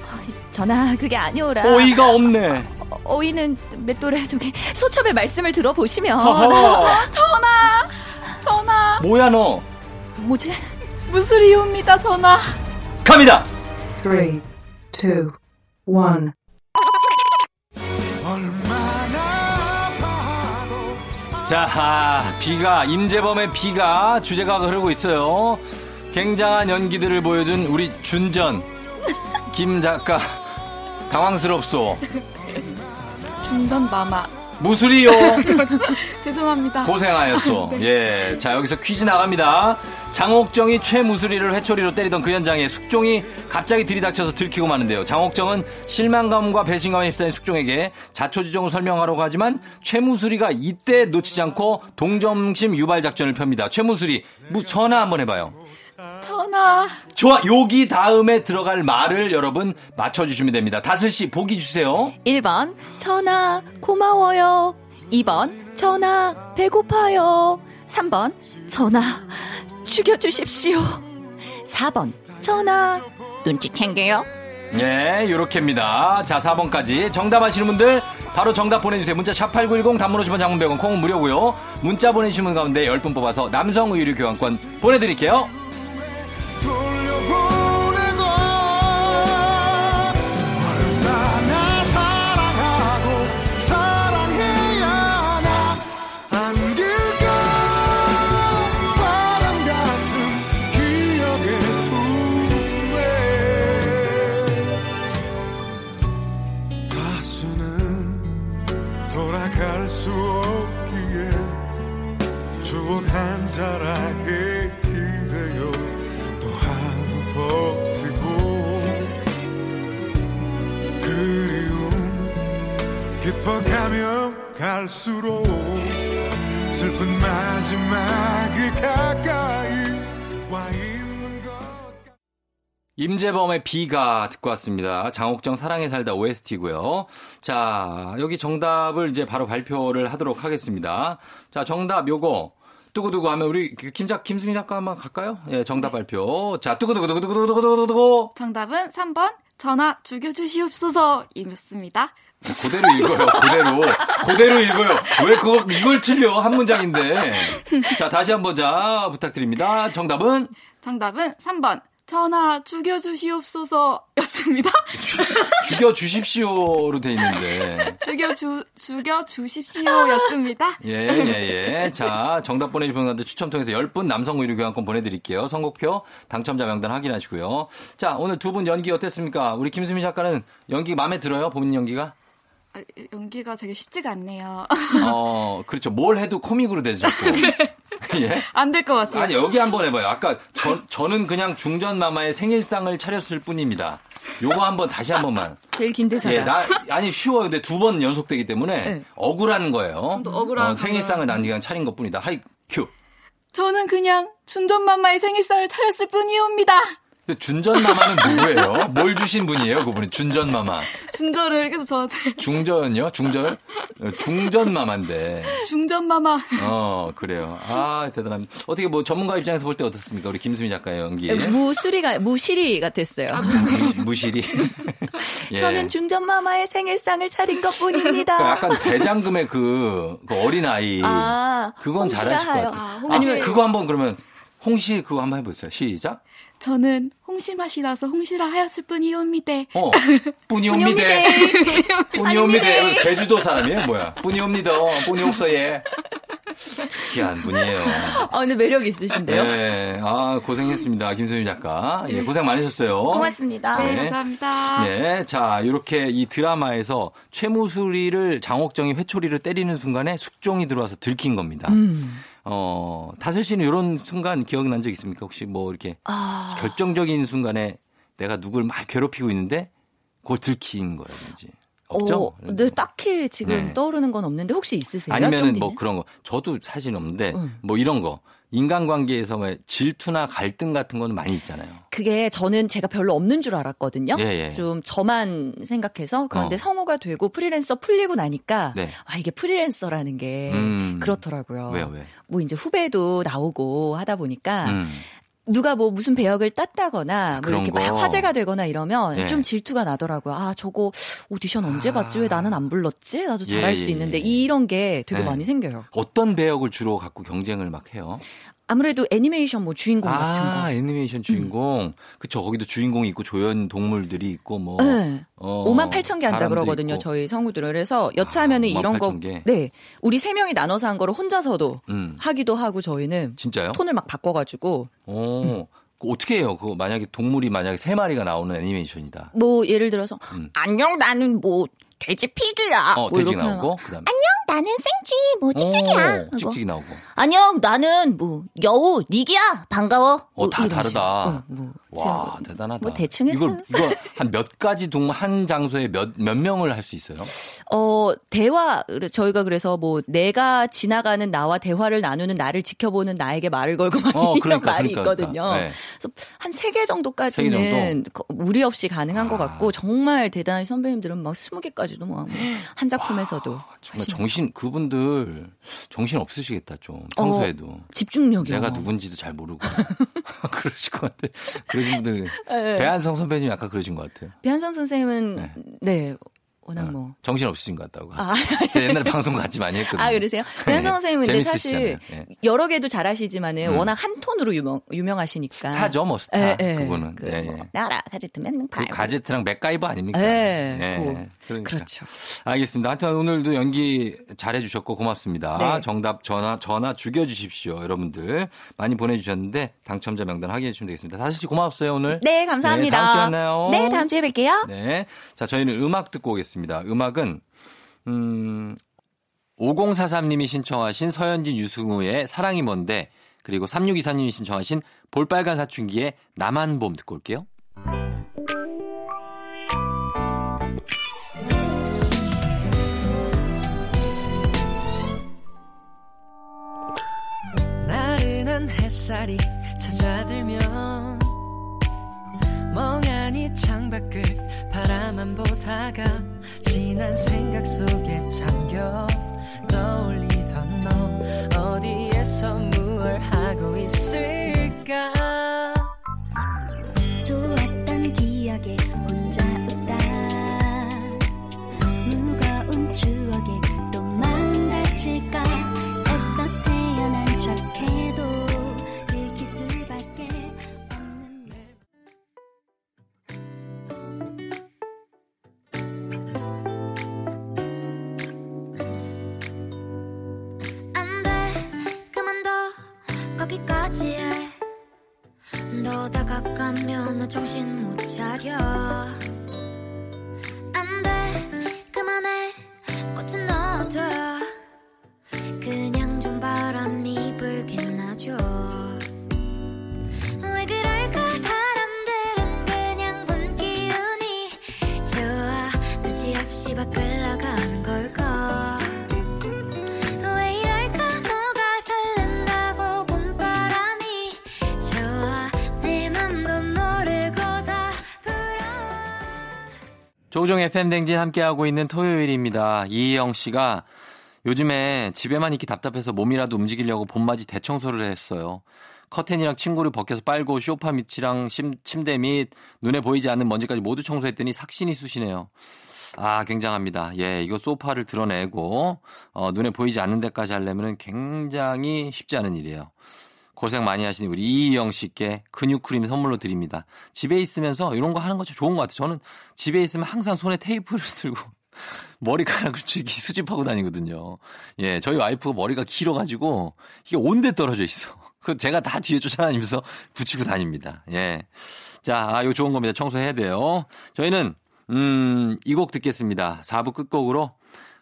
전화 그게 아니오라. 어이가 없네. 어, 어이는 맷돌에 저기 소첩의 말씀을 들어보시면 허허. 전하! 전하! 뭐야 너? 뭐지? 무술이옵니다, 전하. 갑니다. Three, two, one. 자, 아, 비가 임재범의 비가 주제가 흐르고 있어요. 굉장한 연기들을 보여준 우리 준전 김 작가 당황스럽소. 준전 마마. 무술이요. 죄송합니다. 고생하였소. 예. 자, 여기서 퀴즈 나갑니다. 장옥정이 최무수리를 회초리로 때리던 그 현장에 숙종이 갑자기 들이닥쳐서 들키고 마는데요. 장옥정은 실망감과 배신감에 휩싸인 숙종에게 자초지종을 설명하려고 하지만 최무수리가 이때 놓치지 않고 동점심 유발 작전을 펴니다. 최무수리, 무 전화 한번 해봐요. 전하. 좋아, 여기 다음에 들어갈 말을 여러분 맞춰주시면 됩니다. 다슬씨, 보기 주세요. 1번 전화 고마워요. 2번 전화 배고파요. 3번 전화 죽여주십시오. 4번 전화 눈치 챙겨요. 예, 요렇게입니다. 자, 4번까지. 정답 아시는 분들 바로 정답 보내주세요. 문자 샵8910 단문 50원 장문 100원 콩은 무료고요. 문자 보내주신 분 가운데 10분 뽑아서 남성 의류 교환권 보내드릴게요. 가며 갈수록 슬픈 마지막이 가까이 와 있는 것 임재범의 비가 듣고 왔습니다. 장옥정 사랑에 살다 OST고요. 자, 여기 정답을 이제 바로 발표를 하도록 하겠습니다. 자, 정답 요거. 두구두구 하면 우리 그 김작 김수미 작가 한번 갈까요? 예, 정답 발표. 자, 두구두구두구두구두구두구두구. 정답은 3번 전화 죽여주시옵소서이었습니다. 그대로 읽어요. 그대로. 그대로 읽어요. 왜 그거 이걸 틀려? 한 문장인데. 자, 다시 한번 자, 부탁드립니다. 정답은 정답은 3번 전화 죽여 주시옵소서였습니다. 죽여 주십시오로 돼 있는데. 죽여 주 죽여 주십시오였습니다. 예, 예, 예. 자, 정답 보내 주신 분한테 추첨 통해서 10분 남성 의류 교환권 보내 드릴게요. 선곡표, 당첨자 명단 확인하시고요. 자, 오늘 두 분 연기 어땠습니까? 우리 김수미 작가는 연기 마음에 들어요? 본인 연기가? 아, 연기가 되게 쉽지가 않네요. 어, 그렇죠. 뭘 해도 코믹으로 되죠. 자꾸. 예? 안 될 것 같아요. 아니, 여기 한번 해봐요. 아까 저, 저는 그냥 중전마마의 생일상을 차렸을 뿐입니다. 요거 한번 다시 한 번만. 제일 긴 대사다. 예, 나, 아니, 쉬워요. 근데 두 번 연속되기 때문에 네. 억울한 거예요. 좀 더 억울한 어, 생일상을 난 그냥 차린 것 뿐이다. 하이, 큐. 저는 그냥 준전마마의 생일상을 차렸을 뿐이옵니다. 근데 준전마마는 누구예요? 뭘 주신 분이에요? 그분이 준전마마. 준전을 계속 저한테 중전이요? 중전? 어, 중전마마인데. 중전마마 어, 그래요. 아, 대단합니다. 어떻게 뭐 전문가 입장에서 볼 때 어떻습니까? 우리 김수미 작가의 연기. 무수리가 무시리 같았어요. 무실이. 예. 저는 중전마마의 생일상을 차린 것 뿐입니다. 그러니까 약간 대장금의 그, 그 어린아이. 아, 그건 잘하실 것. 같아요. 아. 아니면 그거 한번 그러면 홍시 그거 한번 해보세요. 시작. 저는 홍시 맛이 나서 홍시라 하였을 뿐이옵니다. 어, 뿌니옵니다. 뿌니옵니다. 제주도 사람이에요? 뭐야? 뿌니옵니다. 뿌니 없어, 예. 특이한 분이에요. 아, 근데 매력 있으신데요. 네. 아, 고생했습니다. 김소윤 작가. 예, 고생 많으셨어요. 고맙습니다. 네, 네. 감사합니다. 네. 자, 이렇게 이 드라마에서 최무수리를 장옥정이 회초리를 때리는 순간에 숙종이 들어와서 들킨 겁니다. 음. 어, 다슬 씨는 이런 순간 기억난 적 있습니까? 혹시 뭐 이렇게 아, 결정적인 순간에 내가 누굴 막 괴롭히고 있는데 그걸 들킨 거라든지. 없죠? 어, 네, 딱히 지금 네. 떠오르는 건 없는데 혹시 있으세요? 아니면은 쫑디는? 뭐 그런 거. 저도 사실 없는데 음. 뭐 이런 거. 인간관계에서 뭐 질투나 갈등 같은 거는 많이 있잖아요. 그게 저는 제가 별로 없는 줄 알았거든요. 예, 예. 좀 저만 생각해서 그런데 어. 성우가 되고 프리랜서 풀리고 나니까 네. 아 이게 프리랜서라는 게 음. 그렇더라고요. 왜요, 왜? 뭐 이제 후배도 나오고 하다 보니까 음. 누가 뭐 무슨 배역을 땄다거나 뭐 이렇게 거. 막 화제가 되거나 이러면 예. 좀 질투가 나더라고요. 아 저거 오디션 언제 봤지? 왜 나는 안 불렀지? 나도 잘할 예, 수 예, 있는데 예. 이런 게 되게 네. 많이 생겨요. 어떤 배역을 주로 갖고 경쟁을 막 해요? 아무래도 애니메이션 뭐 주인공 같은 아, 거. 애니메이션 주인공. 그쵸. 거기도 주인공이 있고 조연 동물들이 있고 뭐. 네. 어, 5만 8천 개 한다 그러거든요, 있고. 저희 성우들은. 그래서 여차하면은 아, 이런 거, 58,000 개? 네. 우리 세 명이 나눠서 한 거를 혼자서도 음. 하기도 하고 저희는 진짜요? 톤을 막 바꿔가지고 오. 그 어떻게 해요? 그 만약에 동물이 만약에 세 마리가 나오는 애니메이션이다. 뭐 예를 들어서 음. 안녕 나는 뭐 돼지 피규야. 어, 뭐 돼지 나오고 그다음에 안녕 나는 생쥐 뭐 찍찍이야. 오. 찍찍이 나오고. 안녕 나는 뭐 여우 니기야 반가워. 어, 뭐다 이런 다르다. 어, 뭐 와, 대단하다. 뭐 대충 이걸 했어요. 이거 한 몇 가지 동물 한 장소에 몇 몇 명을 할 수 있어요? 어, 대화, 저희가 그래서 뭐, 내가 지나가는 나와 대화를 나누는 나를 지켜보는 나에게 말을 걸고 막 어, 이런 그러니까, 말이 그러니까, 있거든요. 그러니까. 네. 그래서 한 세개세 정도까지는 무리 없이 가능한 것 아. 같고, 정말 대단한 선배님들은 막 스무 개까지도 뭐, 한 작품에서도. 정말 하시는 정신 정신 그분들 정신 없으시겠다 좀 평소에도 어, 집중력이요. 내가 누군지도 잘 모르고 그러실 것 같아. 그러신 분들 네. 배한성 선배님 약간 그러신 것 같아요. 배한성 선생님은 네. 네, 워낙 뭐. 정신 없으신 것 같다고. 아. 제가 옛날에 방송 같이 많이 했거든요. 아, 그러세요? 네. 선생님은 근데 사실. 예. 여러 개도 잘하시지만은 음. 워낙 한 톤으로 유명, 유명하시니까. 스타죠, 뭐 스타. 예, 예. 그분은. 그 예, 뭐, 예. 나라 가제트 맨날 그. 가제트랑 맥가이버 아닙니까? 예. 예. 뭐, 그러니까. 그렇죠. 알겠습니다. 하여튼 오늘도 연기 잘해주셨고 고맙습니다. 네. 정답 전화 전화 죽여주십시오, 여러분들 많이 보내주셨는데 당첨자 명단 확인해 주시면 되겠습니다. 다시 씨 고맙어요 오늘. 네, 감사합니다. 네, 다음 주에 만나요. 네, 다음 주에 뵐게요. 네. 자, 저희는 음악 듣고 오겠습니다. 음악은, 음, 5043님이 신청하신 서현진 유승우의 사랑이 뭔데, 그리고 3624님이 신청하신 볼빨간 사춘기의 나만 봄 듣고 올게요. 나른한 햇살이 찾아들면 멍하니 창밖을 바라만 보다가 지난 생각 속에 잠겨 떠올리던 너 어디에서 무얼 하고 있을까? 좋았던 기억에 혼자 웃다. 무거운 추억에 또 다칠까 조우종 FM 댕진 함께하고 있는 토요일입니다. 이희영 씨가 요즘에 집에만 있기 답답해서 몸이라도 움직이려고 봄맞이 대청소를 했어요. 커튼이랑 친구를 벗겨서 빨고 쇼파 밑이랑 심- 침대 및 눈에 보이지 않는 먼지까지 모두 청소했더니 삭신이 쑤시네요. 아, 굉장합니다. 예, 이거 소파를 드러내고, 어, 눈에 보이지 않는 데까지 하려면 굉장히 쉽지 않은 일이에요. 고생 많이 하시는 우리 이희영 씨께 근육크림 선물로 드립니다. 집에 있으면서 이런 거 하는 거참 좋은 것 같아요. 저는 집에 있으면 항상 손에 테이프를 들고 머리카락을 이렇게 수집하고 다니거든요. 예, 저희 와이프가 머리가 길어가지고 이게 온데 떨어져 있어. 그 제가 다 뒤에 쫓아다니면서 붙이고 다닙니다. 예. 자, 아, 이거 좋은 겁니다. 청소해야 돼요. 저희는, 음, 이 곡 듣겠습니다. 4부 끝곡으로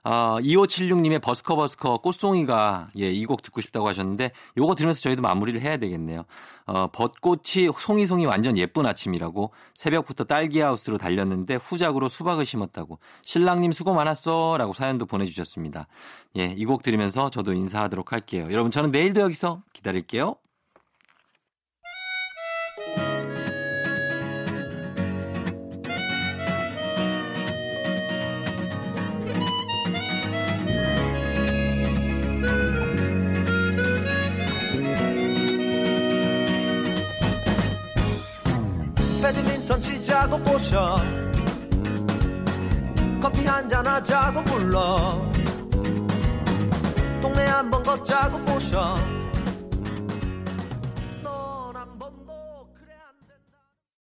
아, 2576님의 버스커 버스커 꽃송이가 예, 이 곡 듣고 싶다고 하셨는데 요거 들으면서 저희도 마무리를 해야 되겠네요. 어, 벚꽃이 송이송이 완전 예쁜 아침이라고 새벽부터 딸기하우스로 달렸는데 후작으로 수박을 심었다고 신랑님 수고 많았어 라고 사연도 보내주셨습니다. 예, 이 곡 들으면서 저도 인사하도록 할게요. 여러분 저는 내일도 여기서 기다릴게요. 치자고 꼬셔. 커피 한잔 하자고 불러. 동네 한번 걷자고 꼬셔